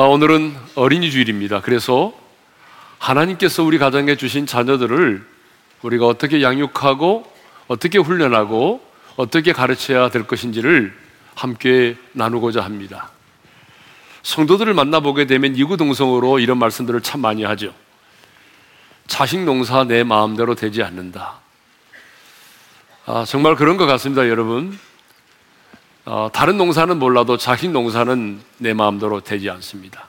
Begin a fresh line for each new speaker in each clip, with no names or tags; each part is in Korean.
아, 오늘은 어린이 주일입니다. 그래서 하나님께서 우리 가정에 주신 자녀들을 우리가 어떻게 양육하고 어떻게 훈련하고 어떻게 가르쳐야 될 것인지를 함께 나누고자 합니다. 성도들을 만나보게 되면 이구동성으로 이런 말씀들을 참 많이 하죠. 자식 농사 내 마음대로 되지 않는다. 아, 정말 그런 것 같습니다, 여러분. 어, 다른 농사는 몰라도 자식 농사는 내 마음대로 되지 않습니다.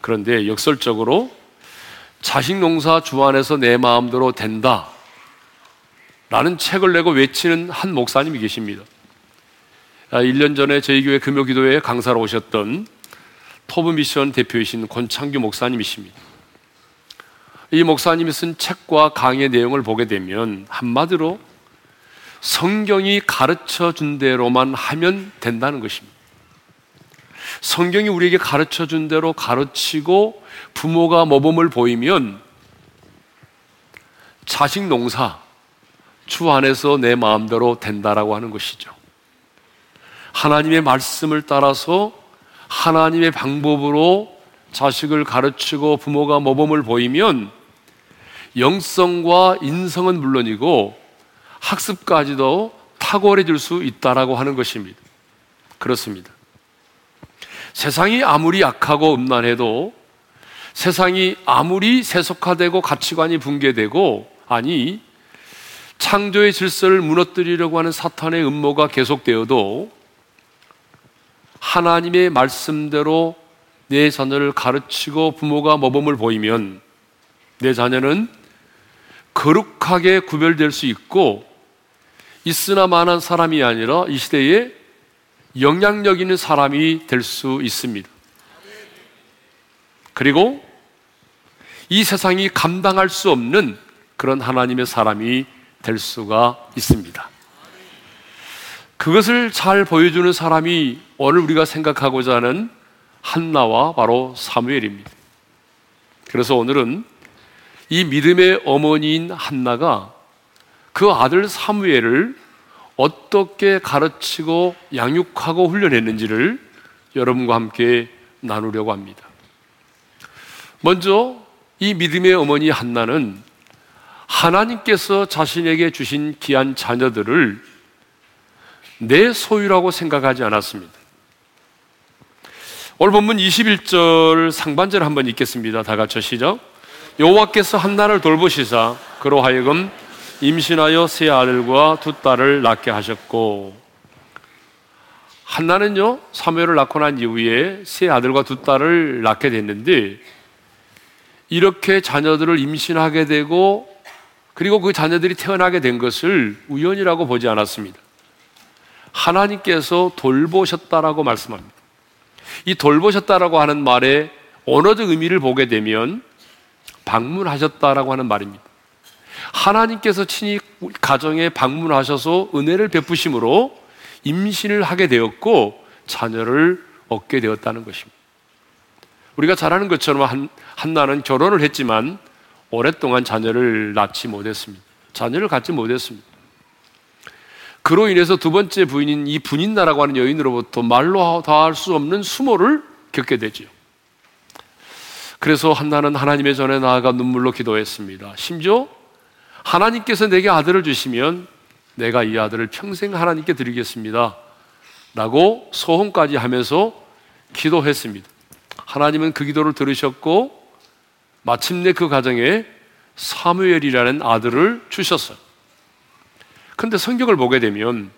그런데 역설적으로 자식 농사 주안에서 내 마음대로 된다. 라는 책을 내고 외치는 한 목사님이 계십니다. 1년 아, 전에 저희 교회 금요 기도회 강사로 오셨던 토브 미션 대표이신 권창규 목사님이십니다. 이 목사님이 쓴 책과 강의 내용을 보게 되면 한마디로 성경이 가르쳐 준 대로만 하면 된다는 것입니다. 성경이 우리에게 가르쳐 준 대로 가르치고 부모가 모범을 보이면 자식 농사 주 안에서 내 마음대로 된다라고 하는 것이죠. 하나님의 말씀을 따라서 하나님의 방법으로 자식을 가르치고 부모가 모범을 보이면 영성과 인성은 물론이고 학습까지도 탁월해질 수 있다라고 하는 것입니다. 그렇습니다. 세상이 아무리 약하고 음란해도 세상이 아무리 세속화되고 가치관이 붕괴되고 아니 창조의 질서를 무너뜨리려고 하는 사탄의 음모가 계속되어도 하나님의 말씀대로 내 자녀를 가르치고 부모가 모범을 보이면 내 자녀는 거룩하게 구별될 수 있고 있으나 만한 사람이 아니라 이 시대에 영향력 있는 사람이 될 수 있습니다. 그리고 이 세상이 감당할 수 없는 그런 하나님의 사람이 될 수가 있습니다. 그것을 잘 보여주는 사람이 오늘 우리가 생각하고자 하는 한나와 바로 사무엘입니다. 그래서 오늘은 이 믿음의 어머니인 한나가 그 아들 사무엘을 어떻게 가르치고 양육하고 훈련했는지를 여러분과 함께 나누려고 합니다. 먼저 이 믿음의 어머니 한나는 하나님께서 자신에게 주신 귀한 자녀들을 내 소유라고 생각하지 않았습니다. 오늘 본문 21절 상반절 한번 읽겠습니다. 다 같이 시작. 여호와께서 한나를 돌보시사 그로 하여금 임신하여 세 아들과 두 딸을 낳게 하셨고 한나는요 사무엘을 낳고 난 이후에 세 아들과 두 딸을 낳게 됐는데 이렇게 자녀들을 임신하게 되고 그리고 그 자녀들이 태어나게 된 것을 우연이라고 보지 않았습니다. 하나님께서 돌보셨다라고 말씀합니다. 이 돌보셨다라고 하는 말에 언어적 의미를 보게 되면 방문하셨다라고 하는 말입니다. 하나님께서 친히 가정에 방문하셔서 은혜를 베푸심으로 임신을 하게 되었고 자녀를 얻게 되었다는 것입니다. 우리가 잘 아는 것처럼 한, 한나는 결혼을 했지만 오랫동안 자녀를 낳지 못했습니다. 자녀를 갖지 못했습니다. 그로 인해서 두 번째 부인인 이 분인나라고 하는 여인으로부터 말로 다 할 수 없는 수모를 겪게 되지요. 그래서 한나는 하나님의 전에 나아가 눈물로 기도했습니다. 심지어 하나님께서 내게 아들을 주시면 내가 이 아들을 평생 하나님께 드리겠습니다. 라고 소원까지 하면서 기도했습니다. 하나님은 그 기도를 들으셨고 마침내 그 가정에 사무엘이라는 아들을 주셨어요. 근데 성경을 보게 되면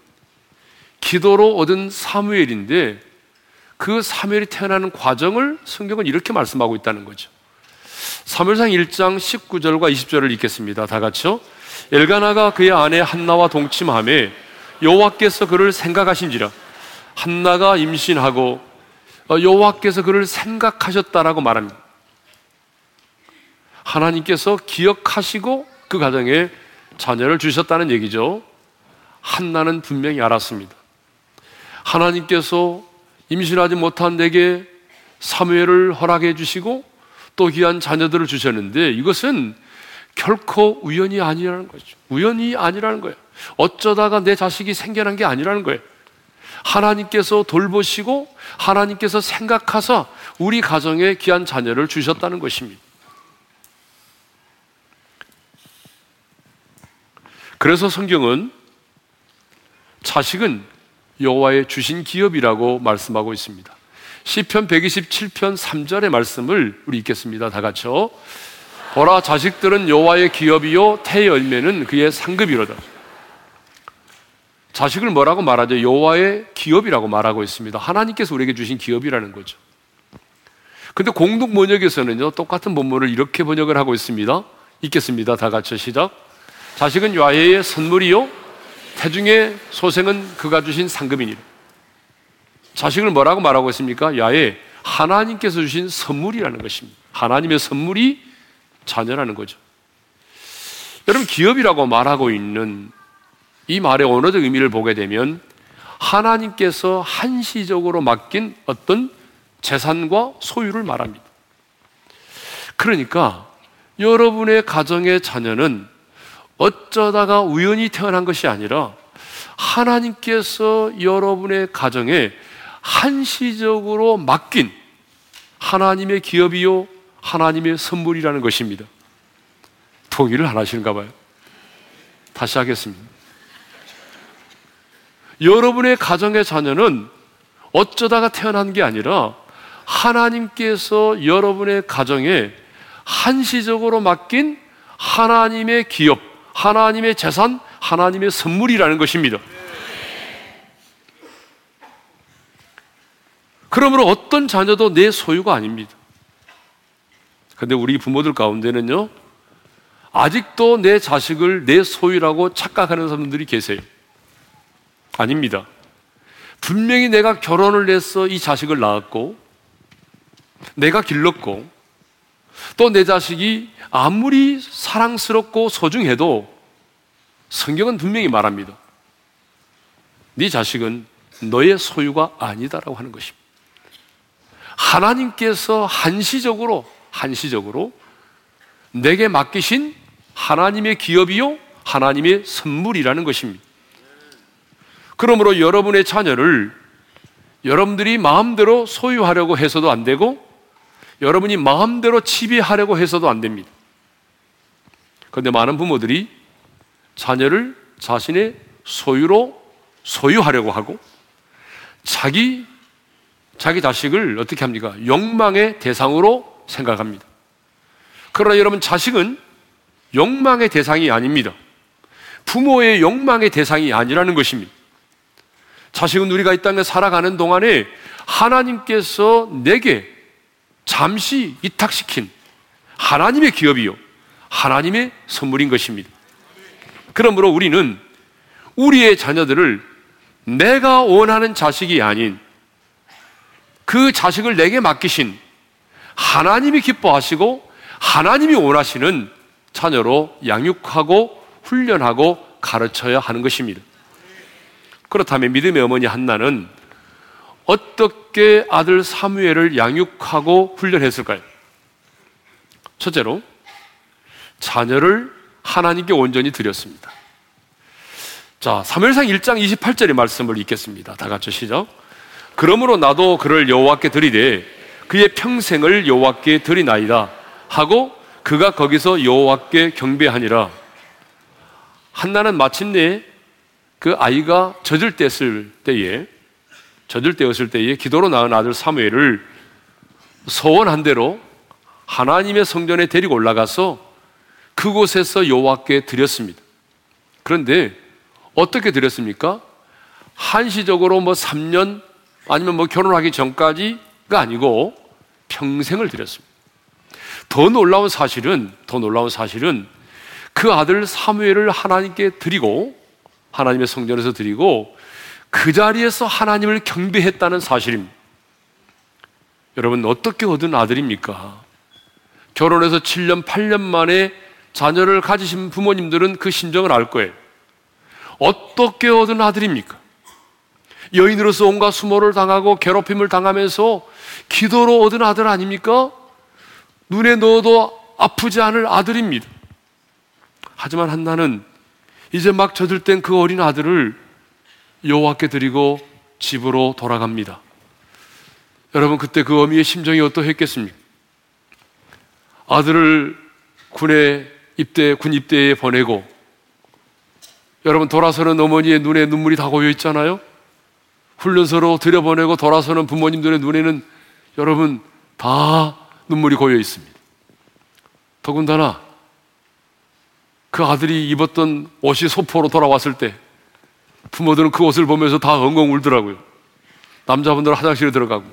기도로 얻은 사무엘인데 그 사무엘이 태어나는 과정을 성경은 이렇게 말씀하고 있다는 거죠. 사무엘상 1장 19절과 20절을 읽겠습니다. 다 같이요. 엘가나가 그의 아내 한나와 동침함에 여호와께서 그를 생각하신지라 한나가 임신하고 어, 여호와께서 그를 생각하셨다라고 말합니다. 하나님께서 기억하시고 그 가정에 자녀를 주셨다는 얘기죠. 한나는 분명히 알았습니다. 하나님께서 임신하지 못한 내게 사무엘을 허락해 주시고 또 귀한 자녀들을 주셨는데 이것은 결코 우연이 아니라는 거죠. 우연이 아니라는 거예요. 어쩌다가 내 자식이 생겨난 게 아니라는 거예요. 하나님께서 돌보시고 하나님께서 생각하사 우리 가정에 귀한 자녀를 주셨다는 것입니다. 그래서 성경은 자식은 여호와의 주신 기업이라고 말씀하고 있습니다. 시편 127편 3절의 말씀을 우리 읽겠습니다. 다 같이요. 보라 자식들은 여호와의 기업이요 태 열매는 그의 상급이로다. 자식을 뭐라고 말하죠? 여호와의 기업이라고 말하고 있습니다. 하나님께서 우리에게 주신 기업이라는 거죠. 근데 공동 번역에서는요, 똑같은 본문을 이렇게 번역을 하고 있습니다. 읽겠습니다. 다 같이 시작. 자식은 야훼의 선물이요, 태중의 소생은 그가 주신 상급이니라. 자식을 뭐라고 말하고 있습니까? 야훼, 하나님께서 주신 선물이라는 것입니다. 하나님의 선물이 자녀라는 거죠. 여러분, 기업이라고 말하고 있는 이 말의 언어적 의미를 보게 되면 하나님께서 한시적으로 맡긴 어떤 재산과 소유를 말합니다. 그러니까 여러분의 가정의 자녀는 어쩌다가 우연히 태어난 것이 아니라 하나님께서 여러분의 가정에 한시적으로 맡긴 하나님의 기업이요, 하나님의 선물이라는 것입니다. 동의를 안 하시는가 봐요. 다시 하겠습니다. 여러분의 가정의 자녀는 어쩌다가 태어난 게 아니라 하나님께서 여러분의 가정에 한시적으로 맡긴 하나님의 기업, 하나님의 재산, 하나님의 선물이라는 것입니다. 그러므로 어떤 자녀도 내 소유가 아닙니다. 근데 우리 부모들 가운데는요, 아직도 내 자식을 내 소유라고 착각하는 사람들이 계세요. 아닙니다. 분명히 내가 결혼을 해서 이 자식을 낳았고, 내가 길렀고, 또 내 자식이 아무리 사랑스럽고 소중해도 성경은 분명히 말합니다. 네 자식은 너의 소유가 아니다라고 하는 것입니다. 하나님께서 한시적으로, 한시적으로 내게 맡기신 하나님의 기업이요, 하나님의 선물이라는 것입니다. 그러므로 여러분의 자녀를 여러분들이 마음대로 소유하려고 해서도 안 되고 여러분이 마음대로 지배하려고 해서도 안 됩니다. 그런데 많은 부모들이 자녀를 자신의 소유로 소유하려고 하고 자기 자기 자식을 어떻게 합니까? 욕망의 대상으로 생각합니다. 그러나 여러분 자식은 욕망의 대상이 아닙니다. 부모의 욕망의 대상이 아니라는 것입니다. 자식은 우리가 이 땅에 살아가는 동안에 하나님께서 내게 잠시 이탁시킨 하나님의 기업이요. 하나님의 선물인 것입니다. 그러므로 우리는 우리의 자녀들을 내가 원하는 자식이 아닌 그 자식을 내게 맡기신 하나님이 기뻐하시고 하나님이 원하시는 자녀로 양육하고 훈련하고 가르쳐야 하는 것입니다. 그렇다면 믿음의 어머니 한나는 어떻게 아들 사무엘을 양육하고 훈련했을까요? 첫째로 자녀를 하나님께 온전히 드렸습니다. 자, 사무엘상 1장 28절의 말씀을 읽겠습니다. 다 같이 시작. 그러므로 나도 그를 여호와께 드리되 그의 평생을 여호와께 드리나이다 하고 그가 거기서 여호와께 경배하니라. 한나는 마침내 그 아이가 젖을 뗐을 때에 젖을 때였을 때에 기도로 낳은 아들 사무엘을 소원한 대로 하나님의 성전에 데리고 올라가서 그곳에서 여호와께 드렸습니다. 그런데 어떻게 드렸습니까? 한시적으로 뭐 3년 아니면 뭐 결혼하기 전까지가 아니고 평생을 드렸습니다. 더 놀라운 사실은 더 놀라운 사실은 그 아들 사무엘을 하나님께 드리고 하나님의 성전에서 드리고 그 자리에서 하나님을 경배했다는 사실입니다. 여러분, 어떻게 얻은 아들입니까? 결혼해서 7년, 8년 만에 자녀를 가지신 부모님들은 그 심정을 알 거예요. 어떻게 얻은 아들입니까? 여인으로서 온갖 수모를 당하고 괴롭힘을 당하면서 기도로 얻은 아들 아닙니까? 눈에 넣어도 아프지 않을 아들입니다. 하지만 한나는 이제 막 젖을 땐 그 어린 아들을 여호와께 드리고 집으로 돌아갑니다. 여러분 그때 그 어미의 심정이 어떠했겠습니까? 아들을 군에 입대 군 입대에 보내고 여러분 돌아서는 어머니의 눈에 눈물이 다 고여 있잖아요. 훈련소로 들여보내고 돌아서는 부모님들의 눈에는 여러분 다 눈물이 고여 있습니다. 더군다나 그 아들이 입었던 옷이 소포로 돌아왔을 때 부모들은 그 옷을 보면서 다 엉엉 울더라고요. 남자분들은 화장실에 들어가고.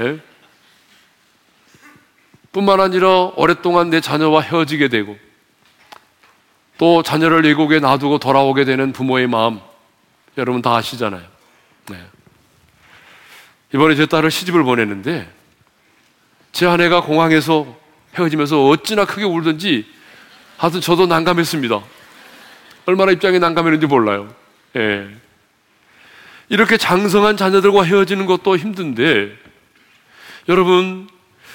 예? 뿐만 아니라 오랫동안 내 자녀와 헤어지게 되고 또 자녀를 외국에 놔두고 돌아오게 되는 부모의 마음 여러분 다 아시잖아요. 네. 이번에 제 딸을 시집을 보냈는데 제 아내가 공항에서 헤어지면서 어찌나 크게 울던지 하여튼 저도 난감했습니다. 얼마나 입장이 난감했는지 몰라요. 예. 이렇게 장성한 자녀들과 헤어지는 것도 힘든데 여러분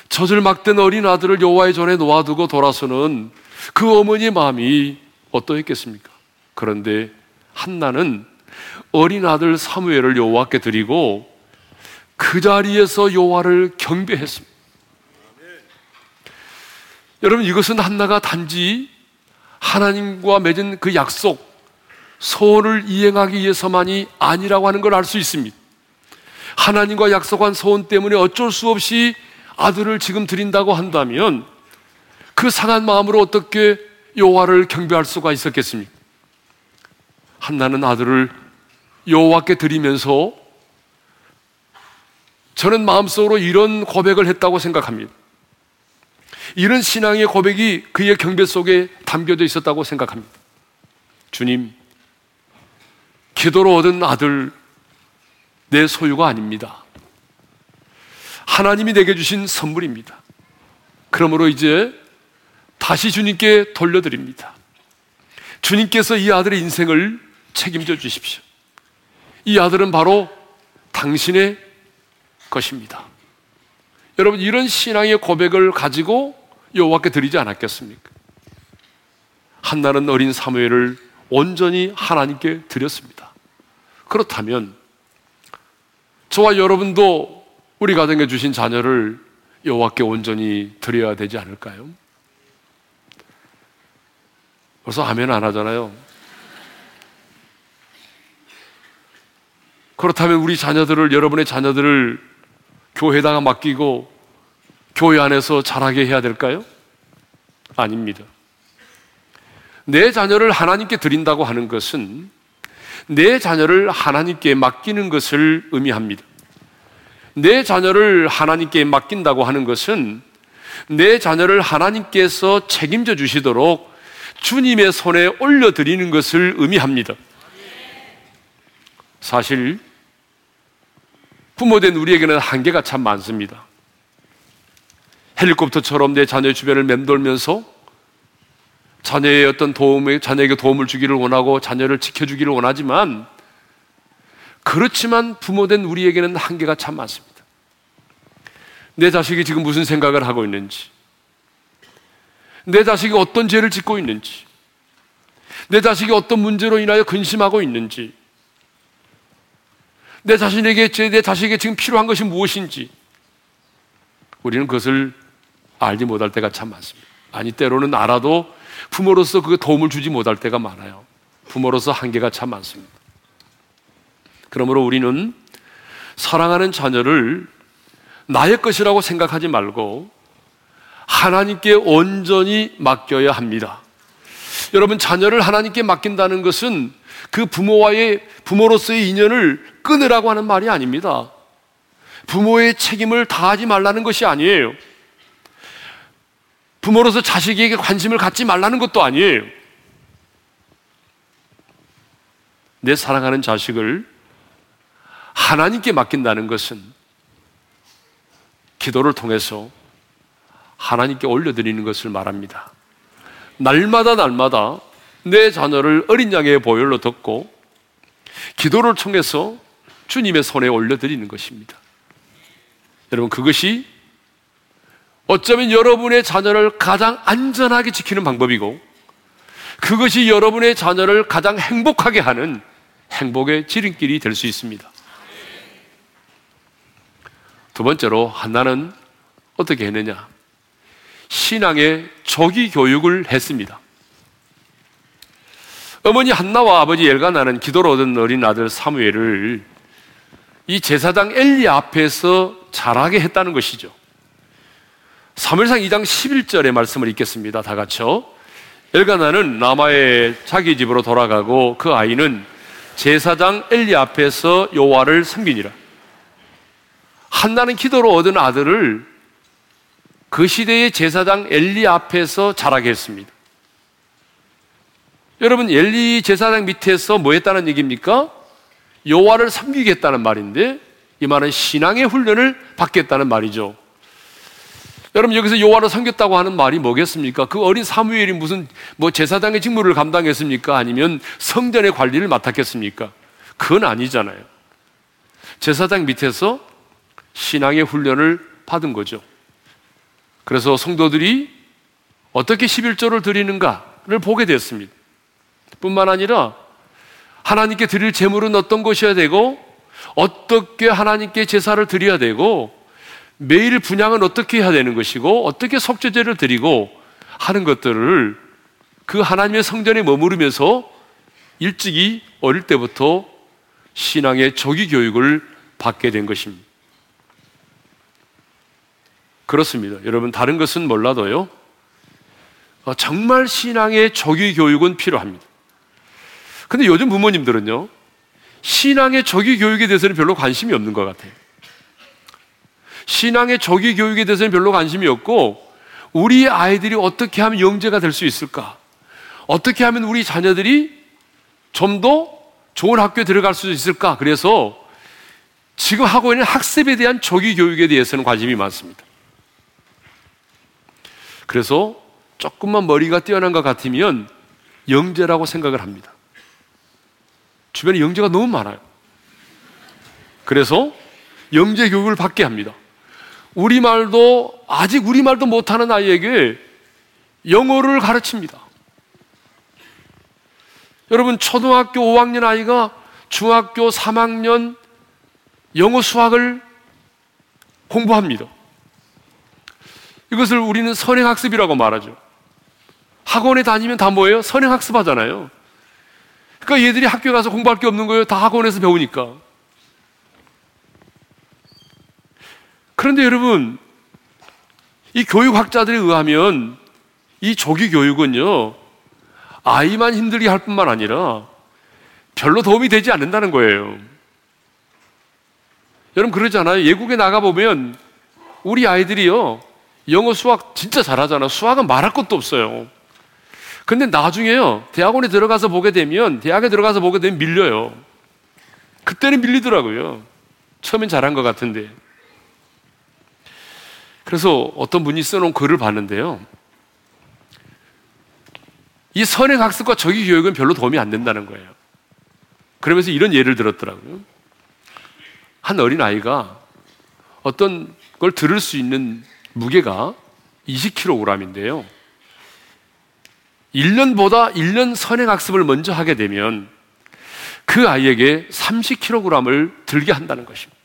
젖을 막된 어린 아들을 여호와의 전에 놓아두고 돌아서는 그 어머니의 마음이 어떠했겠습니까? 그런데 한나는 어린 아들 사무엘을 여호와께 드리고 그 자리에서 여호와를 경배했습니다. 여러분 이것은 한나가 단지 하나님과 맺은 그 약속, 소원을 이행하기 위해서만이 아니라고 하는 걸 알 수 있습니다. 하나님과 약속한 소원 때문에 어쩔 수 없이 아들을 지금 드린다고 한다면 그 상한 마음으로 어떻게 여호와를 경배할 수가 있었겠습니까? 한나는 아들을 여호와께 드리면서 저는 마음속으로 이런 고백을 했다고 생각합니다. 이런 신앙의 고백이 그의 경배 속에 담겨져 있었다고 생각합니다. 주님, 기도로 얻은 아들 내 소유가 아닙니다. 하나님이 내게 주신 선물입니다. 그러므로 이제 다시 주님께 돌려드립니다. 주님께서 이 아들의 인생을 책임져 주십시오. 이 아들은 바로 당신의 것입니다. 여러분 이런 신앙의 고백을 가지고 여호와께 드리지 않았겠습니까? 한나는 어린 사무엘을 온전히 하나님께 드렸습니다. 그렇다면 저와 여러분도 우리 가정에 주신 자녀를 여호와께 온전히 드려야 되지 않을까요? 벌써 아멘 안 하잖아요. 그렇다면 우리 자녀들을 여러분의 자녀들을 교회에다가 맡기고 교회 안에서 자라게 해야 될까요? 아닙니다. 내 자녀를 하나님께 드린다고 하는 것은 내 자녀를 하나님께 맡기는 것을 의미합니다. 내 자녀를 하나님께 맡긴다고 하는 것은 내 자녀를 하나님께서 책임져 주시도록 주님의 손에 올려드리는 것을 의미합니다. 사실 부모된 우리에게는 한계가 참 많습니다. 헬리콥터처럼 내 자녀 주변을 맴돌면서 자녀의 어떤 도움에, 자녀에게 도움을 주기를 원하고 자녀를 지켜주기를 원하지만 그렇지만 부모된 우리에게는 한계가 참 많습니다. 내 자식이 지금 무슨 생각을 하고 있는지, 내 자식이 어떤 죄를 짓고 있는지, 내 자식이 어떤 문제로 인하여 근심하고 있는지, 내 자신에게, 내 자식에게 지금 필요한 것이 무엇인지, 우리는 그것을 알지 못할 때가 참 많습니다. 아니, 때로는 알아도 부모로서 그 도움을 주지 못할 때가 많아요. 부모로서 한계가 참 많습니다. 그러므로 우리는 사랑하는 자녀를 나의 것이라고 생각하지 말고 하나님께 온전히 맡겨야 합니다. 여러분, 자녀를 하나님께 맡긴다는 것은 그 부모와의, 부모로서의 인연을 끊으라고 하는 말이 아닙니다. 부모의 책임을 다하지 말라는 것이 아니에요. 부모로서 자식에게 관심을 갖지 말라는 것도 아니에요. 내 사랑하는 자식을 하나님께 맡긴다는 것은 기도를 통해서 하나님께 올려드리는 것을 말합니다. 날마다 날마다 내 자녀를 어린 양의 보혈로 덮고 기도를 통해서 주님의 손에 올려드리는 것입니다. 여러분, 그것이 어쩌면 여러분의 자녀를 가장 안전하게 지키는 방법이고 그것이 여러분의 자녀를 가장 행복하게 하는 행복의 지름길이 될 수 있습니다. 두 번째로 한나는 어떻게 했느냐? 신앙의 조기 교육을 했습니다. 어머니 한나와 아버지 엘가나는 기도로 얻은 어린 아들 사무엘을 이 제사장 엘리 앞에서 자라게 했다는 것이죠. 사무엘상 2장 11절의 말씀을 읽겠습니다. 다 같이요. 엘가나는 남아의 자기 집으로 돌아가고 그 아이는 제사장 엘리 앞에서 요와를 섬기니라. 한나는 기도로 얻은 아들을 그 시대의 제사장 엘리 앞에서 자라게 했습니다. 여러분 엘리 제사장 밑에서 뭐 했다는 얘기입니까? 여호와를 섬기겠다는 말인데 이 말은 신앙의 훈련을 받겠다는 말이죠. 여러분 여기서 여호와를 섬겼다고 하는 말이 뭐겠습니까? 그 어린 사무엘이 무슨 뭐 제사장의 직무를 감당했습니까? 아니면 성전의 관리를 맡았겠습니까? 그건 아니잖아요. 제사장 밑에서 신앙의 훈련을 받은 거죠. 그래서 성도들이 어떻게 11조를 드리는가를 보게 됐습니다. 뿐만 아니라 하나님께 드릴 제물은 어떤 것이어야 되고 어떻게 하나님께 제사를 드려야 되고 매일 분양은 어떻게 해야 되는 것이고 어떻게 속죄제를 드리고 하는 것들을 그 하나님의 성전에 머무르면서 일찍이 어릴 때부터 신앙의 조기 교육을 받게 된 것입니다. 그렇습니다. 여러분 다른 것은 몰라도요. 어, 정말 신앙의 조기 교육은 필요합니다. 근데 요즘 부모님들은요. 신앙의 조기 교육에 대해서는 별로 관심이 없는 것 같아요. 신앙의 조기 교육에 대해서는 별로 관심이 없고 우리 아이들이 어떻게 하면 영재가 될 수 있을까? 어떻게 하면 우리 자녀들이 좀 더 좋은 학교에 들어갈 수 있을까? 그래서 지금 하고 있는 학습에 대한 조기 교육에 대해서는 관심이 많습니다. 그래서 조금만 머리가 뛰어난 것 같으면 영재라고 생각을 합니다. 주변에 영재가 너무 많아요. 그래서 영재 교육을 받게 합니다. 우리말도 아직 우리말도 못하는 아이에게 영어를 가르칩니다. 여러분 초등학교 5학년 아이가 중학교 3학년 영어 수학을 공부합니다. 이것을 우리는 선행학습이라고 말하죠. 학원에 다니면 다 뭐예요? 선행학습 하잖아요. 그러니까 얘들이 학교에 가서 공부할 게 없는 거예요. 다 학원에서 배우니까. 그런데 여러분, 이 교육학자들에 의하면 이 조기 교육은요, 아이만 힘들게 할 뿐만 아니라 별로 도움이 되지 않는다는 거예요. 여러분 그러잖아요. 예국에 나가보면 우리 아이들이요, 영어 수학 진짜 잘하잖아. 수학은 말할 것도 없어요. 근데 나중에요, 대학원에 들어가서 보게 되면, 대학에 들어가서 보게 되면 밀려요. 그때는 밀리더라고요. 처음엔 잘한 것 같은데. 그래서 어떤 분이 써놓은 글을 봤는데요. 이 선행학습과 적의 교육은 별로 도움이 안 된다는 거예요. 그러면서 이런 예를 들었더라고요. 한 어린 아이가 어떤 걸 들을 수 있는 무게가 20kg인데요. 1년보다 1년 선행학습을 먼저 하게 되면 그 아이에게 30kg을 들게 한다는 것입니다.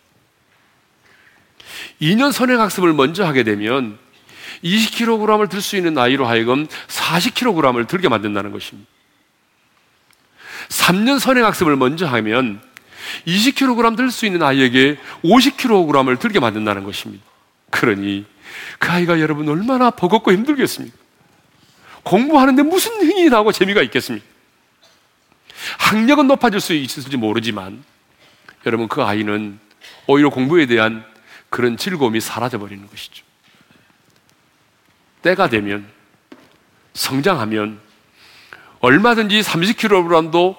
2년 선행학습을 먼저 하게 되면 20kg을 들 수 있는 아이로 하여금 40kg을 들게 만든다는 것입니다. 3년 선행학습을 먼저 하면 20kg 들 수 있는 아이에게 50kg을 들게 만든다는 것입니다. 그러니 그 아이가 여러분 얼마나 버겁고 힘들겠습니까? 공부하는데 무슨 흥이 나고 재미가 있겠습니까? 학력은 높아질 수 있을지 모르지만 여러분 그 아이는 오히려 공부에 대한 그런 즐거움이 사라져 버리는 것이죠. 때가 되면 성장하면 얼마든지 30kg도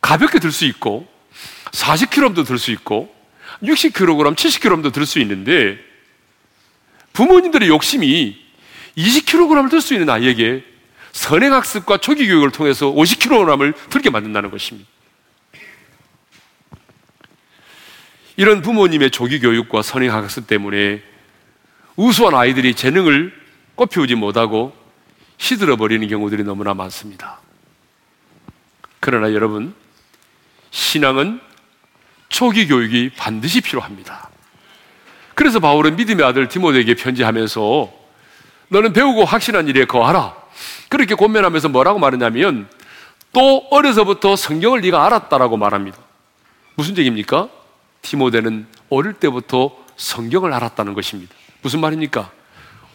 가볍게 들 수 있고 40kg도 들 수 있고 60kg, 70kg도 들 수 있는데 부모님들의 욕심이 20kg을 들 수 있는 아이에게 선행학습과 초기교육을 통해서 50kg을 들게 만든다는 것입니다. 이런 부모님의 조기 교육과 선행 학습 때문에 우수한 아이들이 재능을 꽃피우지 못하고 시들어 버리는 경우들이 너무나 많습니다. 그러나 여러분, 신앙은 초기 교육이 반드시 필요합니다. 그래서 바울은 믿음의 아들 디모데에게 편지하면서 너는 배우고 확실한 일에 거하라. 그렇게 권면하면서 뭐라고 말하냐면 또 어려서부터 성경을 네가 알았다라고 말합니다. 무슨 얘기입니까? 디모데는 어릴 때부터 성경을 알았다는 것입니다. 무슨 말입니까?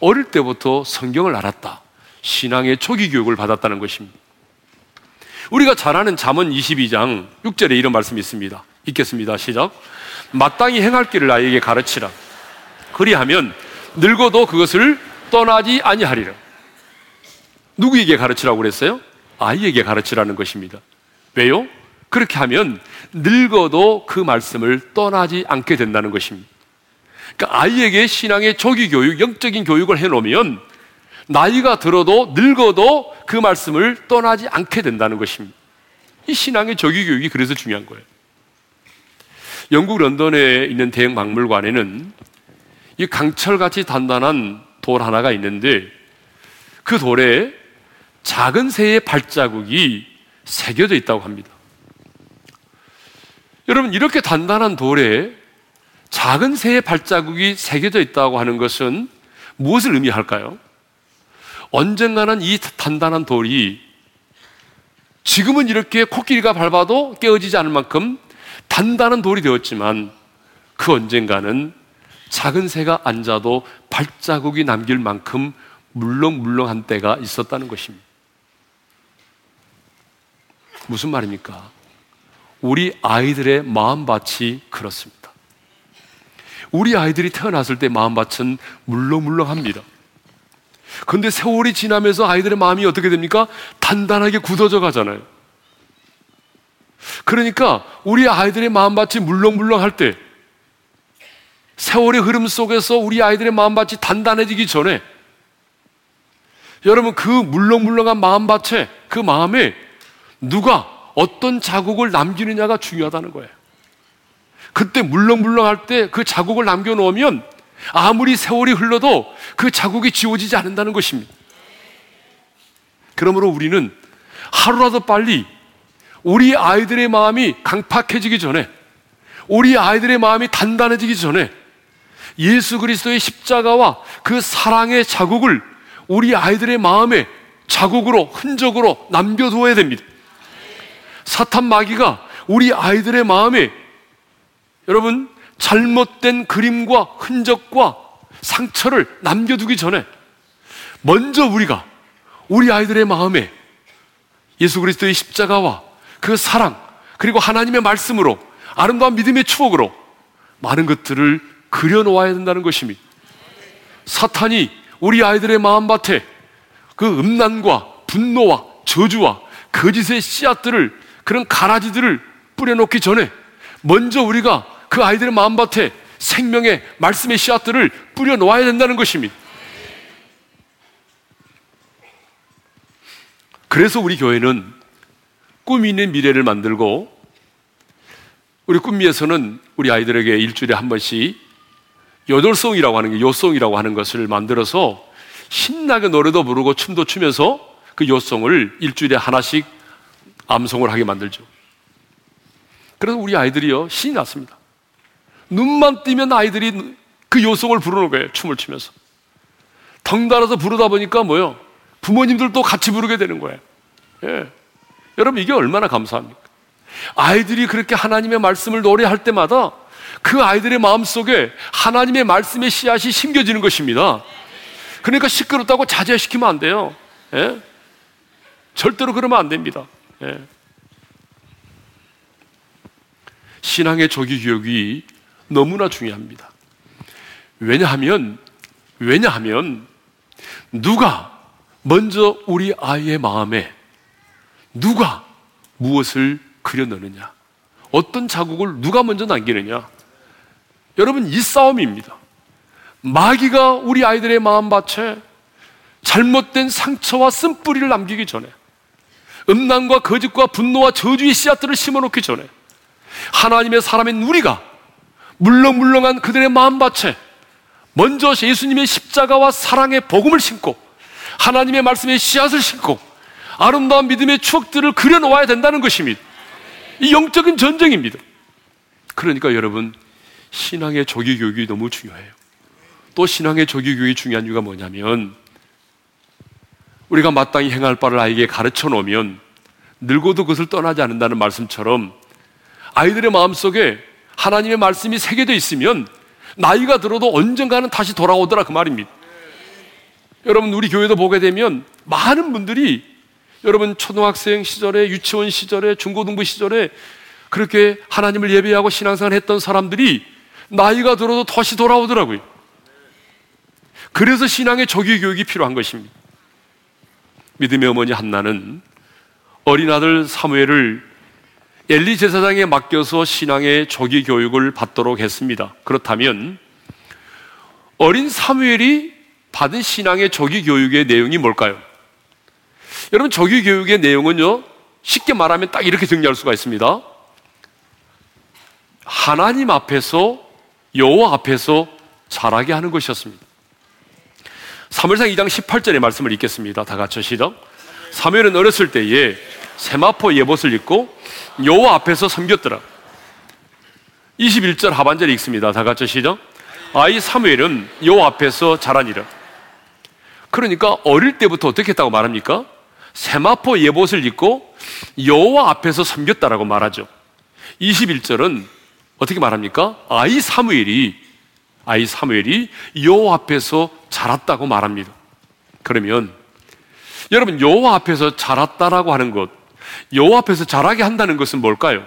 어릴 때부터 성경을 알았다. 신앙의 초기 교육을 받았다는 것입니다. 우리가 잘 아는 잠언 22장 6절에 이런 말씀이 있습니다. 읽겠습니다. 시작. 마땅히 행할 길을 아이에게 가르치라. 그리하면 늙어도 그것을 떠나지 아니하리라. 누구에게 가르치라고 그랬어요? 아이에게 가르치라는 것입니다. 왜요? 그렇게 하면 늙어도 그 말씀을 떠나지 않게 된다는 것입니다. 그러니까 아이에게 신앙의 조기 교육, 영적인 교육을 해놓으면 나이가 들어도 늙어도 그 말씀을 떠나지 않게 된다는 것입니다. 이 신앙의 조기 교육이 그래서 중요한 거예요. 영국 런던에 있는 대형 박물관에는 이 강철같이 단단한 돌 하나가 있는데 그 돌에 작은 새의 발자국이 새겨져 있다고 합니다. 여러분, 이렇게 단단한 돌에 작은 새의 발자국이 새겨져 있다고 하는 것은 무엇을 의미할까요? 언젠가는 이 단단한 돌이 지금은 이렇게 코끼리가 밟아도 깨어지지 않을 만큼 단단한 돌이 되었지만 그 언젠가는 작은 새가 앉아도 발자국이 남길 만큼 물렁물렁한 때가 있었다는 것입니다. 무슨 말입니까? 우리 아이들의 마음밭이 그렇습니다. 우리 아이들이 태어났을 때 마음밭은 물렁물렁합니다. 그런데 세월이 지나면서 아이들의 마음이 어떻게 됩니까? 단단하게 굳어져 가잖아요. 그러니까 우리 아이들의 마음밭이 물렁물렁할 때 세월의 흐름 속에서 우리 아이들의 마음밭이 단단해지기 전에 여러분 그 물렁물렁한 마음밭에 그 마음에 누가 어떤 자국을 남기느냐가 중요하다는 거예요. 그때 물렁물렁할 때 그 자국을 남겨놓으면 아무리 세월이 흘러도 그 자국이 지워지지 않는다는 것입니다. 그러므로 우리는 하루라도 빨리 우리 아이들의 마음이 강팍해지기 전에 우리 아이들의 마음이 단단해지기 전에 예수 그리스도의 십자가와 그 사랑의 자국을 우리 아이들의 마음에 자국으로 흔적으로 남겨두어야 됩니다. 사탄 마귀가 우리 아이들의 마음에 여러분 잘못된 그림과 흔적과 상처를 남겨두기 전에 먼저 우리가 우리 아이들의 마음에 예수 그리스도의 십자가와 그 사랑 그리고 하나님의 말씀으로 아름다운 믿음의 추억으로 많은 것들을 그려놓아야 된다는 것입니다. 사탄이 우리 아이들의 마음밭에 그 음란과 분노와 저주와 거짓의 씨앗들을 그런 가라지들을 뿌려놓기 전에 먼저 우리가 그 아이들의 마음밭에 생명의 말씀의 씨앗들을 뿌려놓아야 된다는 것입니다. 그래서 우리 교회는 꿈이 있는 미래를 만들고 우리 꿈미에서는 우리 아이들에게 일주일에 한 번씩 여덟송이라고 하는 게 요송이라고 하는 것을 만들어서 신나게 노래도 부르고 춤도 추면서 그 요송을 일주일에 하나씩 암송을 하게 만들죠. 그래서 우리 아이들이요, 신이 났습니다. 눈만 뜨면 아이들이 그 요송을 부르는 거예요, 춤을 추면서. 덩달아서 부르다 보니까 뭐요? 부모님들도 같이 부르게 되는 거예요. 예. 여러분, 이게 얼마나 감사합니까? 아이들이 그렇게 하나님의 말씀을 노래할 때마다 그 아이들의 마음 속에 하나님의 말씀의 씨앗이 심겨지는 것입니다. 그러니까 시끄럽다고 자제시키면 안 돼요. 예? 절대로 그러면 안 됩니다. 예. 신앙의 조기 교육이 너무나 중요합니다. 왜냐하면, 왜냐하면, 누가 먼저 우리 아이의 마음에 누가 무엇을 그려 넣느냐? 어떤 자국을 누가 먼저 남기느냐? 여러분, 이 싸움입니다. 마귀가 우리 아이들의 마음밭에 잘못된 상처와 쓴뿌리를 남기기 전에 음란과 거짓과 분노와 저주의 씨앗들을 심어놓기 전에 하나님의 사람인 우리가 물렁물렁한 그들의 마음밭에 먼저 예수님의 십자가와 사랑의 복음을 심고 하나님의 말씀의 씨앗을 심고 아름다운 믿음의 추억들을 그려놓아야 된다는 것입니다. 이 영적인 전쟁입니다. 그러니까 여러분 신앙의 조기 교육이 너무 중요해요. 또 신앙의 조기 교육이 중요한 이유가 뭐냐면 우리가 마땅히 행할 바를 아이에게 가르쳐 놓으면 늙어도 그것을 떠나지 않는다는 말씀처럼 아이들의 마음속에 하나님의 말씀이 새겨져 있으면 나이가 들어도 언젠가는 다시 돌아오더라 그 말입니다. 여러분 우리 교회도 보게 되면 많은 분들이 여러분 초등학생 시절에 유치원 시절에 중고등부 시절에 그렇게 하나님을 예배하고 신앙생활 했던 사람들이 나이가 들어도 다시 돌아오더라고요. 그래서 신앙의 조기 교육이 필요한 것입니다. 믿음의 어머니 한나는 어린 아들 사무엘을 엘리 제사장에 맡겨서 신앙의 조기 교육을 받도록 했습니다. 그렇다면 어린 사무엘이 받은 신앙의 조기 교육의 내용이 뭘까요? 여러분 조기 교육의 내용은요 쉽게 말하면 딱 이렇게 정리할 수가 있습니다. 하나님 앞에서 여호와 앞에서 자라게 하는 것이었습니다. 사무엘상 2장 18절의 말씀을 읽겠습니다. 다 같이 시작. 사무엘은 어렸을 때에 세마포 예봇을 입고 여호와 앞에서 섬겼더라. 21절 하반절에 읽습니다. 다 같이 시작. 아이 사무엘은 여호와 앞에서 자라니라. 그러니까 어릴 때부터 어떻게 했다고 말합니까? 세마포 예봇을 입고 여호와 앞에서 섬겼다라고 말하죠. 21절은 어떻게 말합니까? 아이 사무엘이 아이 사무엘이 여호와 앞에서 자랐다고 말합니다. 그러면 여러분 여호와 앞에서 자랐다라고 하는 것, 여호와 앞에서 자라게 한다는 것은 뭘까요?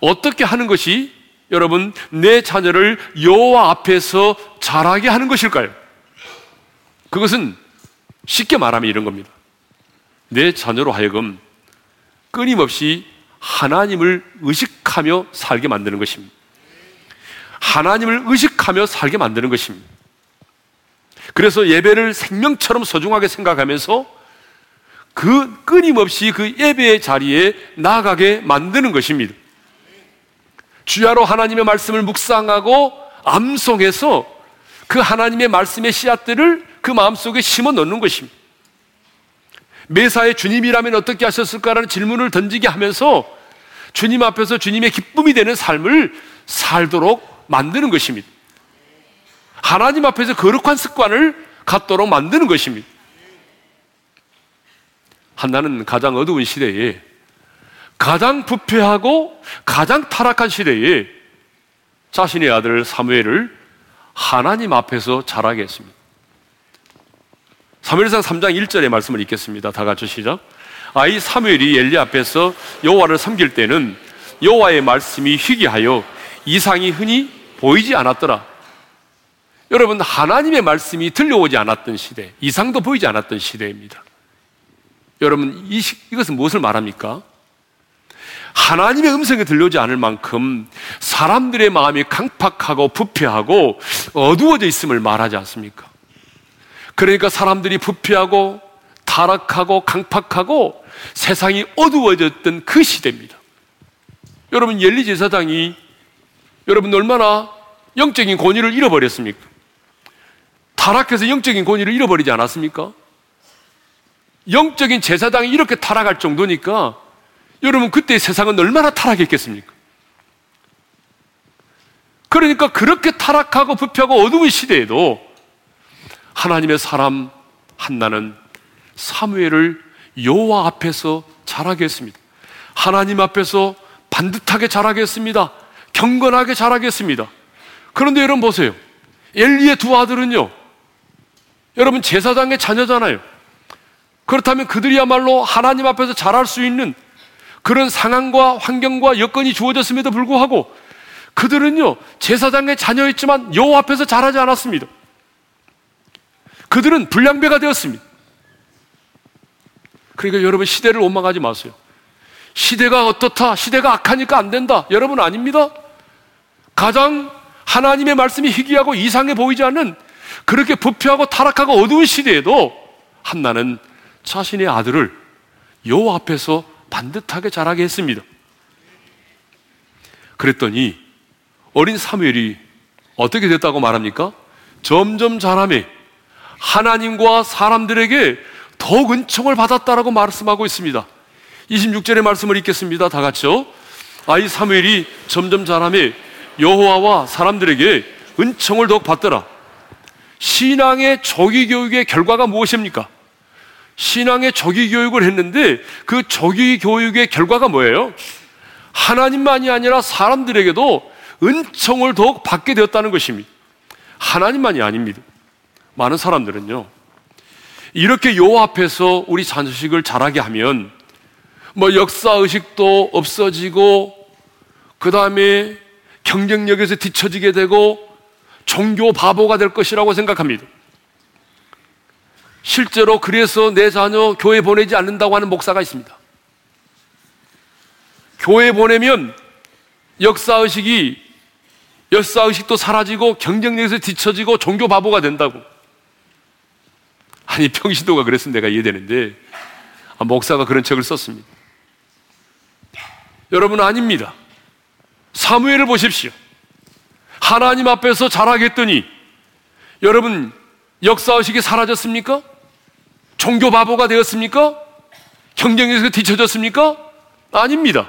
어떻게 하는 것이 여러분 내 자녀를 여호와 앞에서 자라게 하는 것일까요? 그것은 쉽게 말하면 이런 겁니다. 내 자녀로 하여금 끊임없이 하나님을 의식하며 살게 만드는 것입니다. 하나님을 의식하며 살게 만드는 것입니다. 그래서 예배를 생명처럼 소중하게 생각하면서 그 끊임없이 그 예배의 자리에 나아가게 만드는 것입니다. 주야로 하나님의 말씀을 묵상하고 암송해서 그 하나님의 말씀의 씨앗들을 그 마음속에 심어 넣는 것입니다. 매사에 주님이라면 어떻게 하셨을까라는 질문을 던지게 하면서 주님 앞에서 주님의 기쁨이 되는 삶을 살도록 만드는 것입니다. 하나님 앞에서 거룩한 습관을 갖도록 만드는 것입니다. 한나는 가장 어두운 시대에 가장 부패하고 가장 타락한 시대에 자신의 아들 사무엘을 하나님 앞에서 자라게 했습니다. 사무엘상 3장 1절의 말씀을 읽겠습니다. 다 같이 시작. 아이 사무엘이 엘리 앞에서 여호와를 섬길 때는 여호와의 말씀이 희귀하여 이상이 흔히 보이지 않았더라. 여러분 하나님의 말씀이 들려오지 않았던 시대, 이상도 보이지 않았던 시대입니다. 여러분 이, 이것은 무엇을 말합니까? 하나님의 음성이 들려오지 않을 만큼 사람들의 마음이 강팍하고 부패하고 어두워져 있음을 말하지 않습니까? 그러니까 사람들이 부패하고 타락하고 강팍하고 세상이 어두워졌던 그 시대입니다. 여러분 열리 제사장이 여러분 얼마나 영적인 권위를 잃어버렸습니까? 타락해서 영적인 권위를 잃어버리지 않았습니까? 영적인 제사장이 이렇게 타락할 정도니까 여러분 그때 세상은 얼마나 타락했겠습니까? 그러니까 그렇게 타락하고 부패하고 어두운 시대에도 하나님의 사람 한나는 사무엘을 여호와 앞에서 자라게 했습니다. 하나님 앞에서 반듯하게 자라게 했습니다. 경건하게 자라게 했습니다. 그런데 여러분 보세요. 엘리의 두 아들은요. 여러분 제사장의 자녀잖아요. 그렇다면 그들이야말로 하나님 앞에서 자랄 수 있는 그런 상황과 환경과 여건이 주어졌음에도 불구하고 그들은요 제사장의 자녀였지만 여호와 앞에서 자라지 않았습니다. 그들은 불량배가 되었습니다. 그러니까 여러분 시대를 원망하지 마세요. 시대가 어떻다, 시대가 악하니까 안 된다. 여러분 아닙니다. 가장 하나님의 말씀이 희귀하고 이상해 보이지 않는 그렇게 부패하고 타락하고 어두운 시대에도 한나는 자신의 아들을 여호와 앞에서 반듯하게 자라게 했습니다. 그랬더니 어린 사무엘이 어떻게 됐다고 말합니까? 점점 자라매 하나님과 사람들에게 더욱 은총을 받았다라고 말씀하고 있습니다. 26절의 말씀을 읽겠습니다. 다 같이요. 아이 사무엘이 점점 자라매 여호와와 사람들에게 은총을 더욱 받더라. 신앙의 조기 교육의 결과가 무엇입니까? 신앙의 조기 교육을 했는데 그 조기 교육의 결과가 뭐예요? 하나님만이 아니라 사람들에게도 은총을 더욱 받게 되었다는 것입니다. 하나님만이 아닙니다. 많은 사람들은요. 이렇게 요 앞에서 우리 자식을 자라게 하면 뭐 역사 의식도 없어지고 그 다음에 경쟁력에서 뒤처지게 되고 종교 바보가 될 것이라고 생각합니다. 실제로 그래서 내 자녀 교회 보내지 않는다고 하는 목사가 있습니다. 교회 보내면 역사의식이, 역사의식도 사라지고 경쟁력에서 뒤처지고 종교 바보가 된다고. 아니, 평신도가 그랬으면 내가 이해되는데, 아, 목사가 그런 책을 썼습니다. 여러분, 아닙니다. 사무엘을 보십시오. 하나님 앞에서 자라겠더니, 여러분, 역사의식이 사라졌습니까? 종교 바보가 되었습니까? 경쟁에서 뒤쳐졌습니까? 아닙니다.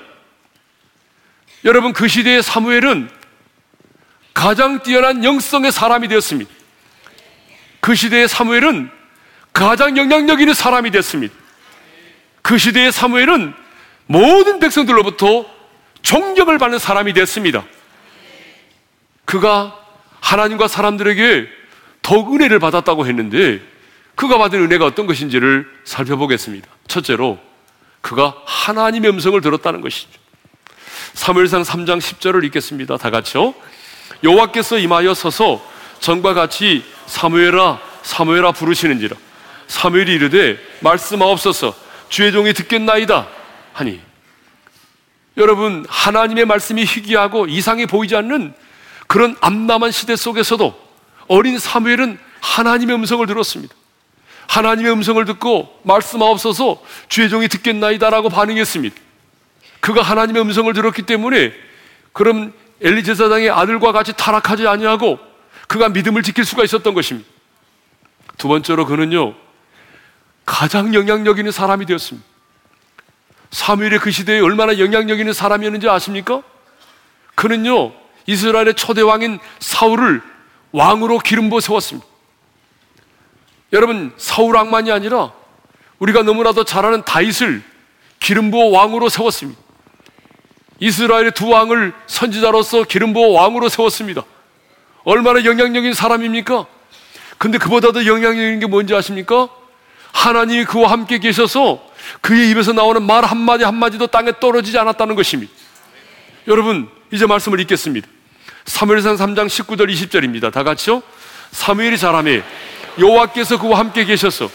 여러분, 그 시대의 사무엘은 가장 뛰어난 영성의 사람이 되었습니다. 그 시대의 사무엘은 가장 영향력 있는 사람이 됐습니다. 그 시대의 사무엘은 모든 백성들로부터 존경을 받는 사람이 됐습니다. 그가 하나님과 사람들에게 더욱 은혜를 받았다고 했는데 그가 받은 은혜가 어떤 것인지를 살펴보겠습니다. 첫째로 그가 하나님의 음성을 들었다는 것이죠. 사무엘상 3장 10절을 읽겠습니다. 다 같이요. 여호와께서 임하여 서서 전과 같이 사무엘아 사무엘아 부르시는지라 사무엘이 이르되 말씀하옵소서 주의 종이 듣겠나이다 하니 여러분 하나님의 말씀이 희귀하고 이상해 보이지 않는 그런 암남한 시대 속에서도 어린 사무엘은 하나님의 음성을 들었습니다. 하나님의 음성을 듣고 말씀하옵소서 주의 종이 듣겠나이다라고 반응했습니다. 그가 하나님의 음성을 들었기 때문에 그럼 엘리 제사장의 아들과 같이 타락하지 아니하고 그가 믿음을 지킬 수가 있었던 것입니다. 두 번째로 그는요 가장 영향력 있는 사람이 되었습니다. 사무엘의 그 시대에 얼마나 영향력 있는 사람이었는지 아십니까? 그는요 이스라엘의 초대 왕인 사울을 왕으로 기름 부어 세웠습니다. 여러분 사울 왕만이 아니라 우리가 너무나도 잘 아는 다윗을 기름 부어 왕으로 세웠습니다. 이스라엘의 두 왕을 선지자로서 기름 부어 왕으로 세웠습니다. 얼마나 영향력인 사람입니까? 근데 그보다도 영향력인 게 뭔지 아십니까? 하나님이 그와 함께 계셔서 그의 입에서 나오는 말 한마디 한마디도 땅에 떨어지지 않았다는 것입니다. 여러분, 이제 말씀을 읽겠습니다. 사무엘상 3장 19절 20절입니다. 다 같이요. 사무엘이 자라매 여호와께서 그와 함께 계셔서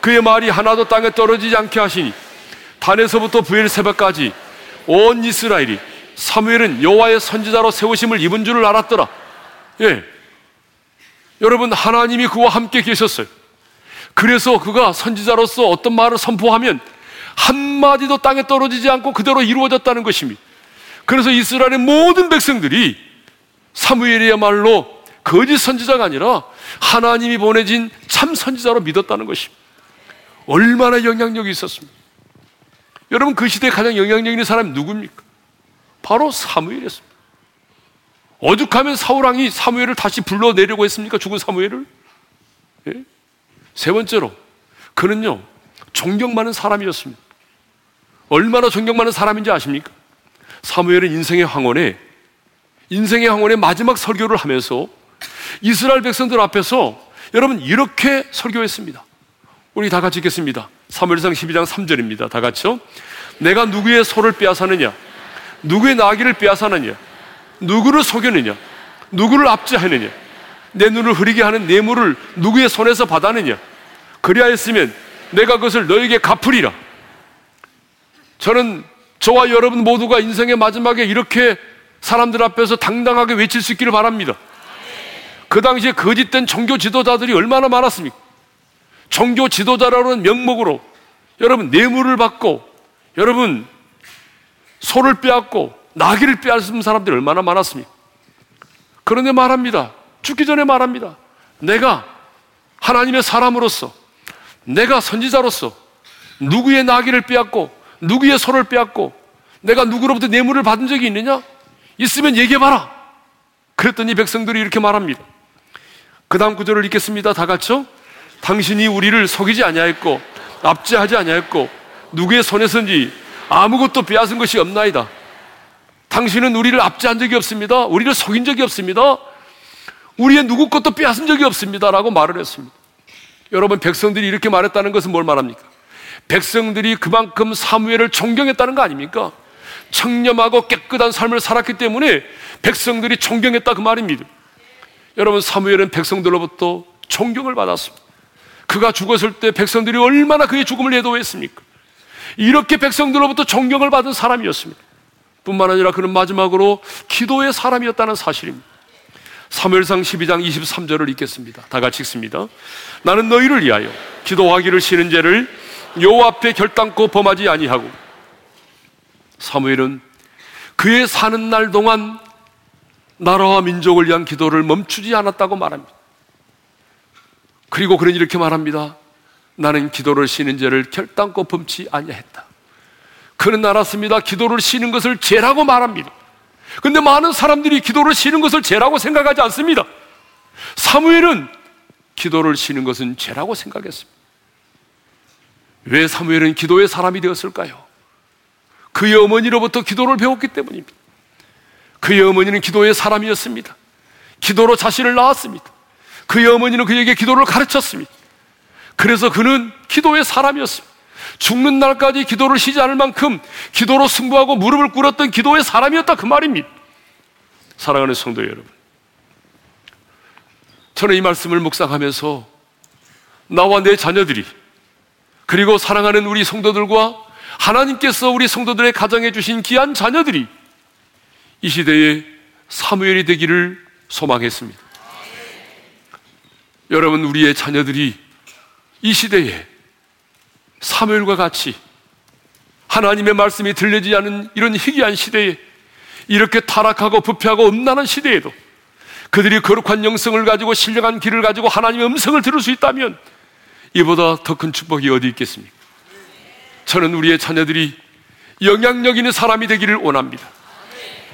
그의 말이 하나도 땅에 떨어지지 않게 하시니 단에서부터 부엘세바까지 온 이스라엘이 사무엘은 여호와의 선지자로 세우심을 입은 줄을 알았더라. 예. 여러분 하나님이 그와 함께 계셨어요. 그래서 그가 선지자로서 어떤 말을 선포하면 한마디도 땅에 떨어지지 않고 그대로 이루어졌다는 것입니다. 그래서 이스라엘의 모든 백성들이 사무엘이야말로 거짓 선지자가 아니라 하나님이 보내진 참 선지자로 믿었다는 것입니다. 얼마나 영향력이 있었습니까? 여러분 그 시대에 가장 영향력 있는 사람이 누굽니까? 바로 사무엘이었습니다. 어죽하면 사울왕이 사무엘을 다시 불러내려고 했습니까? 죽은 사무엘을? 예? 세 번째로 그는요 존경 많은 사람이었습니다. 얼마나 존경 많은 사람인지 아십니까? 사무엘은 인생의 황혼에 인생의 황혼의 마지막 설교를 하면서 이스라엘 백성들 앞에서 여러분 이렇게 설교했습니다. 우리 다 같이 읽겠습니다. 사무엘상 12장 3절입니다. 다 같이요. 내가 누구의 소를 빼앗았느냐? 누구의 나귀를 빼앗았느냐? 누구를 속였느냐? 누구를 압제하느냐? 내 눈을 흐리게 하는 뇌물을 누구의 손에서 받았느냐? 그리하였으면 내가 그것을 너에게 갚으리라. 저는 저와 여러분 모두가 인생의 마지막에 이렇게 사람들 앞에서 당당하게 외칠 수 있기를 바랍니다. 그 당시에 거짓된 종교 지도자들이 얼마나 많았습니까? 종교 지도자라는 명목으로 여러분 뇌물을 받고 여러분 소를 빼앗고 나귀를 빼앗은 사람들이 얼마나 많았습니까? 그런데 말합니다. 죽기 전에 말합니다. 내가 하나님의 사람으로서 내가 선지자로서 누구의 나귀를 빼앗고 누구의 소를 빼앗고 내가 누구로부터 뇌물을 받은 적이 있느냐? 있으면 얘기해봐라. 그랬더니 백성들이 이렇게 말합니다. 그 다음 구절을 읽겠습니다. 다 같이요. 당신이 우리를 속이지 아니하였고 압제하지 아니하였고 누구의 손에선지 아무것도 빼앗은 것이 없나이다. 당신은 우리를 압제한 적이 없습니다. 우리를 속인 적이 없습니다. 우리의 누구 것도 빼앗은 적이 없습니다. 라고 말을 했습니다. 여러분, 백성들이 이렇게 말했다는 것은 뭘 말합니까? 백성들이 그만큼 사무엘을 존경했다는 거 아닙니까? 청렴하고 깨끗한 삶을 살았기 때문에 백성들이 존경했다 그 말입니다. 여러분, 사무엘은 백성들로부터 존경을 받았습니다. 그가 죽었을 때 백성들이 얼마나 그의 죽음을 예도했습니까? 이렇게 백성들로부터 존경을 받은 사람이었습니다. 뿐만 아니라 그는 마지막으로 기도의 사람이었다는 사실입니다. 3무엘상 12장 23절을 읽겠습니다. 다 같이 읽습니다. 나는 너희를 위하여 기도하기를 싫은 죄를 요 앞에 결단코 범하지 아니하고 사무엘은 그의 사는 날 동안 나라와 민족을 위한 기도를 멈추지 않았다고 말합니다. 그리고 그는 이렇게 말합니다. 나는 기도를 쉬는 죄를 결단코 범치 아니했다. 그는 알았습니다. 기도를 쉬는 것을 죄라고 말합니다. 근데 많은 사람들이 기도를 쉬는 것을 죄라고 생각하지 않습니다. 사무엘은 기도를 쉬는 것은 죄라고 생각했습니다. 왜 사무엘은 기도의 사람이 되었을까요? 그의 어머니로부터 기도를 배웠기 때문입니다. 그의 어머니는 기도의 사람이었습니다. 기도로 자신을 낳았습니다. 그의 어머니는 그에게 기도를 가르쳤습니다. 그래서 그는 기도의 사람이었습니다. 죽는 날까지 기도를 쉬지 않을 만큼 기도로 승부하고 무릎을 꿇었던 기도의 사람이었다 그 말입니다. 사랑하는 성도 여러분. 저는 이 말씀을 묵상하면서 나와 내 자녀들이 그리고 사랑하는 우리 성도들과 하나님께서 우리 성도들의 가정에 주신 귀한 자녀들이 이 시대에 사무엘이 되기를 소망했습니다. 여러분, 우리의 자녀들이 이 시대에 사무엘과 같이 하나님의 말씀이 들리지 않은 이런 희귀한 시대에 이렇게 타락하고 부패하고 음란한 시대에도 그들이 거룩한 영성을 가지고 신령한 길을 가지고 하나님의 음성을 들을 수 있다면 이보다 더 큰 축복이 어디 있겠습니까? 저는 우리의 자녀들이 영향력 있는 사람이 되기를 원합니다.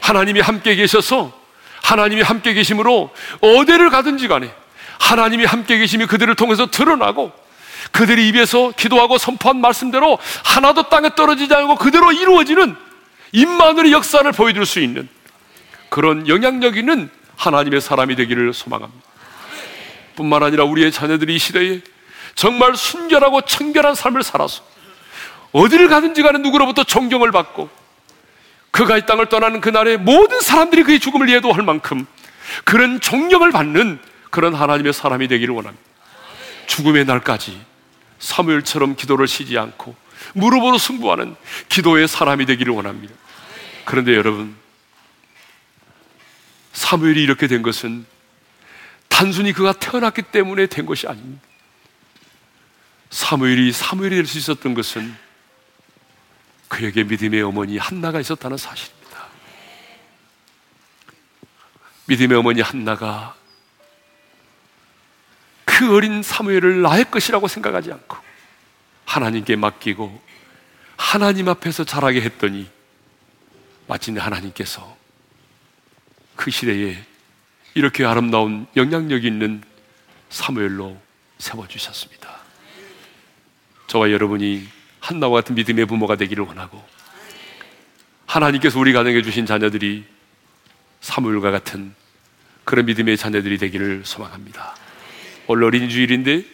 하나님이 함께 계셔서 하나님이 함께 계심으로 어디를 가든지 간에 하나님이 함께 계심이 그들을 통해서 드러나고 그들이 입에서 기도하고 선포한 말씀대로 하나도 땅에 떨어지지 않고 그대로 이루어지는 임마누의 역사를 보여줄 수 있는 그런 영향력 있는 하나님의 사람이 되기를 소망합니다. 뿐만 아니라 우리의 자녀들이 이 시대에 정말 순결하고 청결한 삶을 살아서 어디를 가든지 간에 누구로부터 존경을 받고 그가 이 땅을 떠나는 그날에 모든 사람들이 그의 죽음을 예도할 만큼 그런 존경을 받는 그런 하나님의 사람이 되기를 원합니다. 죽음의 날까지 사무엘처럼 기도를 쉬지 않고 무릎으로 승부하는 기도의 사람이 되기를 원합니다. 그런데 여러분, 사무엘이 이렇게 된 것은 단순히 그가 태어났기 때문에 된 것이 아닙니다. 사무엘이 사무엘이 될 수 있었던 것은 그에게 믿음의 어머니 한나가 있었다는 사실입니다. 믿음의 어머니 한나가 그 어린 사무엘을 나의 것이라고 생각하지 않고 하나님께 맡기고 하나님 앞에서 자라게 했더니 마침내 하나님께서 그 시대에 이렇게 아름다운 영향력 있는 사무엘로 세워주셨습니다. 저와 여러분이 한나와 같은 믿음의 부모가 되기를 원하고 하나님께서 우리 가정에 주신 자녀들이 사무엘과 같은 그런 믿음의 자녀들이 되기를 소망합니다. 오늘 어린 주일인데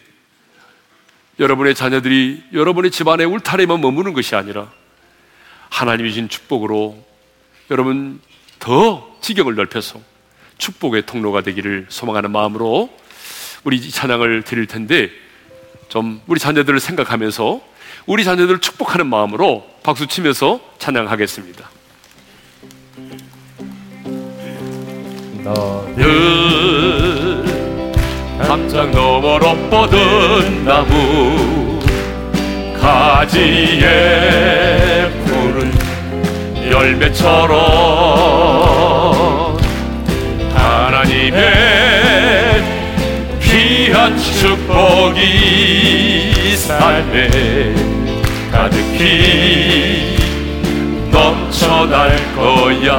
여러분의 자녀들이 여러분의 집안의 울타리만 머무는 것이 아니라 하나님이 주신 축복으로 여러분 더 지경을 넓혀서 축복의 통로가 되기를 소망하는 마음으로 우리 찬양을 드릴 텐데 좀 우리 자녀들을 생각하면서 우리 자녀들을 축복하는 마음으로 박수 치면서 찬양하겠습니다. 너는 담장 너머로 뻗은 나무 가지에 푸른 열매처럼 하나님의 귀한 축복이 삶에 가득히 넘쳐날 거야.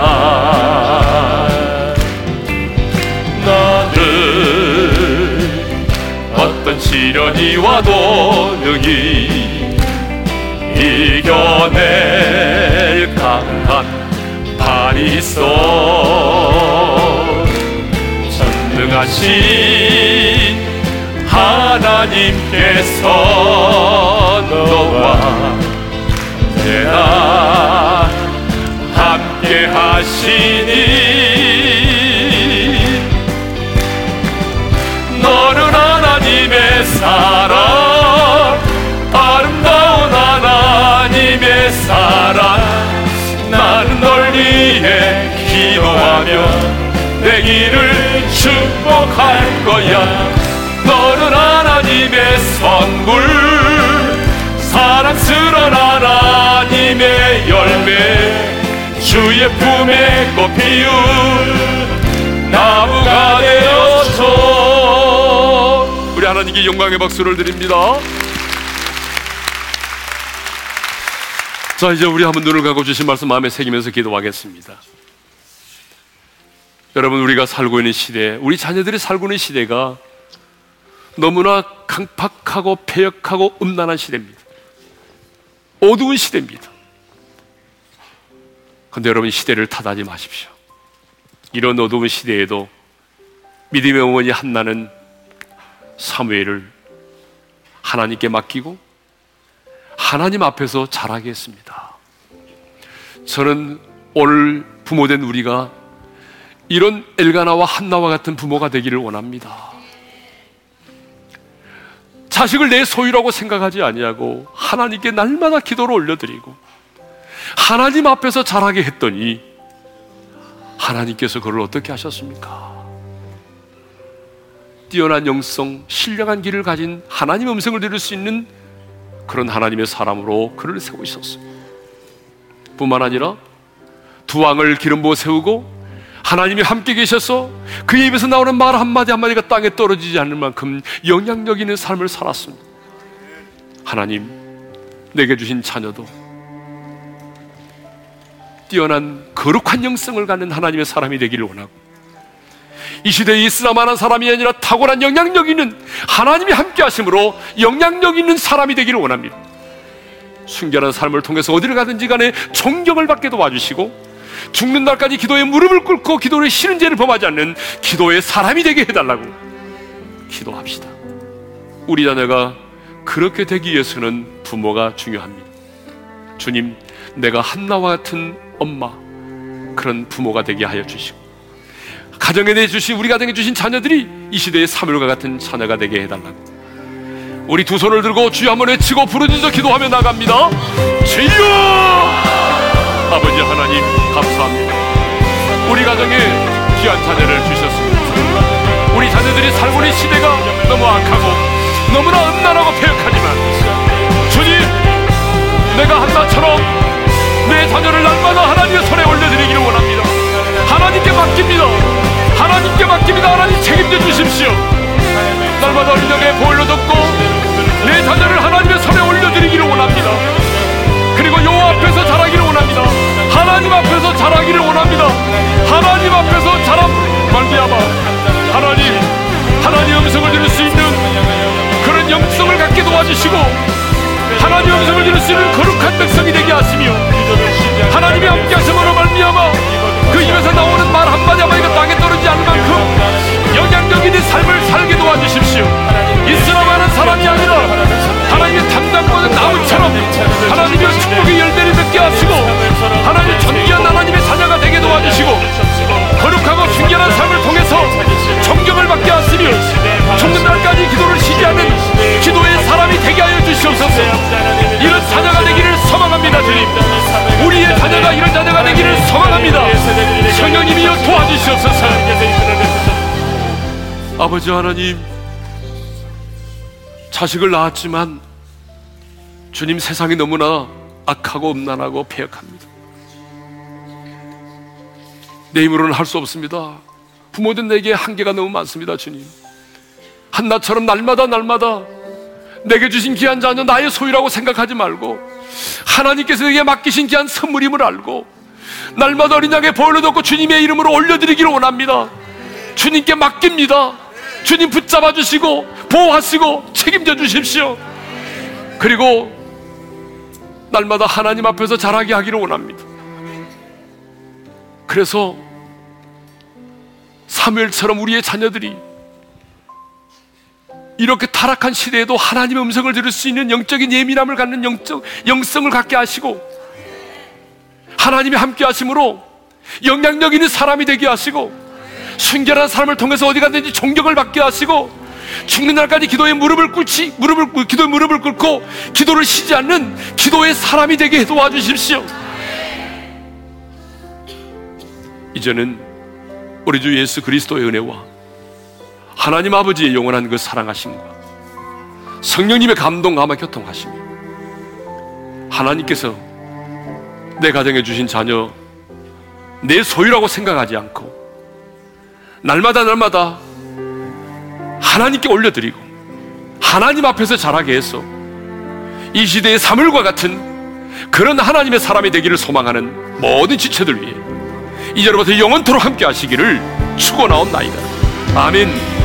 나는 어떤 시련이 와도 능히 이겨낼 강한 발이 있어. 전능하신 하나님께서 너와 내가 함께 하시니 너는 하나님의 사랑 아름다운 하나님의 사랑 나는 널 위해 기도하며 내 길을 축복할 거야 너는 하나님의 선물 사랑스러운 하나님의 열매 주의 품에 꽃 피운 나무가 되어서 우리 하나님께 영광의 박수를 드립니다. 자 이제 우리 한번 눈을 감고 주신 말씀 마음에 새기면서 기도하겠습니다. 여러분 우리가 살고 있는 시대 우리 자녀들이 살고 있는 시대가 너무나 강팍하고 폐역하고 음란한 시대입니다. 어두운 시대입니다. 근데 여러분 시대를 탓하지 마십시오. 이런 어두운 시대에도 믿음의 어머니 한나는 사무엘을 하나님께 맡기고 하나님 앞에서 자라게 했습니다. 저는 오늘 부모된 우리가 이런 엘가나와 한나와 같은 부모가 되기를 원합니다. 자식을 내 소유라고 생각하지 아니하고 하나님께 날마다 기도를 올려드리고 하나님 앞에서 자라게 했더니 하나님께서 그를 어떻게 하셨습니까? 뛰어난 영성, 신령한 길을 가진 하나님의 음성을 들을 수 있는 그런 하나님의 사람으로 그를 세우셨어요. 뿐만 아니라 두 왕을 기름 부어 세우고 하나님이 함께 계셔서 그 입에서 나오는 말 한마디 한마디가 땅에 떨어지지 않을 만큼 영향력 있는 삶을 살았습니다. 하나님, 내게 주신 자녀도 뛰어난 거룩한 영성을 갖는 하나님의 사람이 되기를 원하고 이 시대에 있으나마한 사람이 아니라 탁월한 영향력 있는 하나님이 함께 하심으로 영향력 있는 사람이 되기를 원합니다. 순결한 삶을 통해서 어디를 가든지 간에 존경을 받게 도와주시고 죽는 날까지 기도에 무릎을 꿇고 기도를 싫은 죄를 범하지 않는 기도의 사람이 되게 해달라고 기도합시다. 우리 자녀가 그렇게 되기 위해서는 부모가 중요합니다. 주님, 내가 한나와 같은 엄마, 그런 부모가 되게 하여 주시고, 가정에 내 주신, 우리 가정에 주신 자녀들이 이 시대의 사물과 같은 자녀가 되게 해달라고. 우리 두 손을 들고 주여 한번 외치고 부르짖어 기도하며 나갑니다. 주여! 아버지 하나님 감사합니다. 우리 가정에 귀한 자녀를 주셨습니다. 우리 자녀들이 살고 있는 시대가 너무 악하고 너무나 음란하고 폐역하지만 주님 내가 한 나처럼 내 자녀를 날마다 하나님의 주시고 하나님 음성을 들을 수 있는 거룩한 백성이 되게 하시며 하나님이 함께 하심으로 말미암아 그 입에서 나오는 말 한마디 한마디가 땅에 떨어지지 않을 만큼 영향력 있는 삶을 살게 도와주십시오. 이스라엘은 사람이 아니라 하나님의 담당받은 나무처럼 하나님의 축복의 열매를 맺게 하시고 하나님 존귀한 하나님의 자녀가 되게 도와주시고 거룩하고 순결한 삶을 통해서 존 되게 하여 주시옵소서 이런 자녀가 되기를 소망합니다 주님 우리의 자녀가 이런 자녀가 되기를 소망합니다 성령님이여 도와주시옵소서 아버지 하나님 자식을 낳았지만 주님 세상이 너무나 악하고 음란하고 폐역합니다. 내 힘으로는 할 수 없습니다. 부모들 내게 한계가 너무 많습니다, 주님. 한나처럼 날마다 날마다 내게 주신 귀한 자녀 나의 소유라고 생각하지 말고 하나님께서 내게 맡기신 귀한 선물임을 알고 날마다 어린 보혈로 덮고 주님의 이름으로 올려드리기를 원합니다. 주님께 맡깁니다. 주님 붙잡아 주시고 보호하시고 책임져 주십시오. 그리고 날마다 하나님 앞에서 자라게 하기를 원합니다. 그래서 사무엘처럼 우리의 자녀들이 이렇게 타락한 시대에도 하나님의 음성을 들을 수 있는 영적인 예민함을 갖는 영적 영성을 갖게 하시고 하나님이 함께 하심으로 영향력 있는 사람이 되게 하시고 순결한 사람을 통해서 어디 가든지 존경을 받게 하시고 죽는 날까지 기도에 무릎을 꿇지 무릎을 기도에 무릎을 꿇고 기도를 쉬지 않는 기도의 사람이 되게 도와주십시오. 이제는 우리 주 예수 그리스도의 은혜와 하나님 아버지의 영원한 그 사랑하심과 성령님의 감동 감화 교통하심이 하나님께서 내 가정에 주신 자녀 내 소유라고 생각하지 않고 날마다 날마다 하나님께 올려드리고 하나님 앞에서 자라게 해서 이 시대의 사물과 같은 그런 하나님의 사람이 되기를 소망하는 모든 지체들 위해 이제로부터 영원토록 함께 하시기를 축원하옵나이다. 아멘.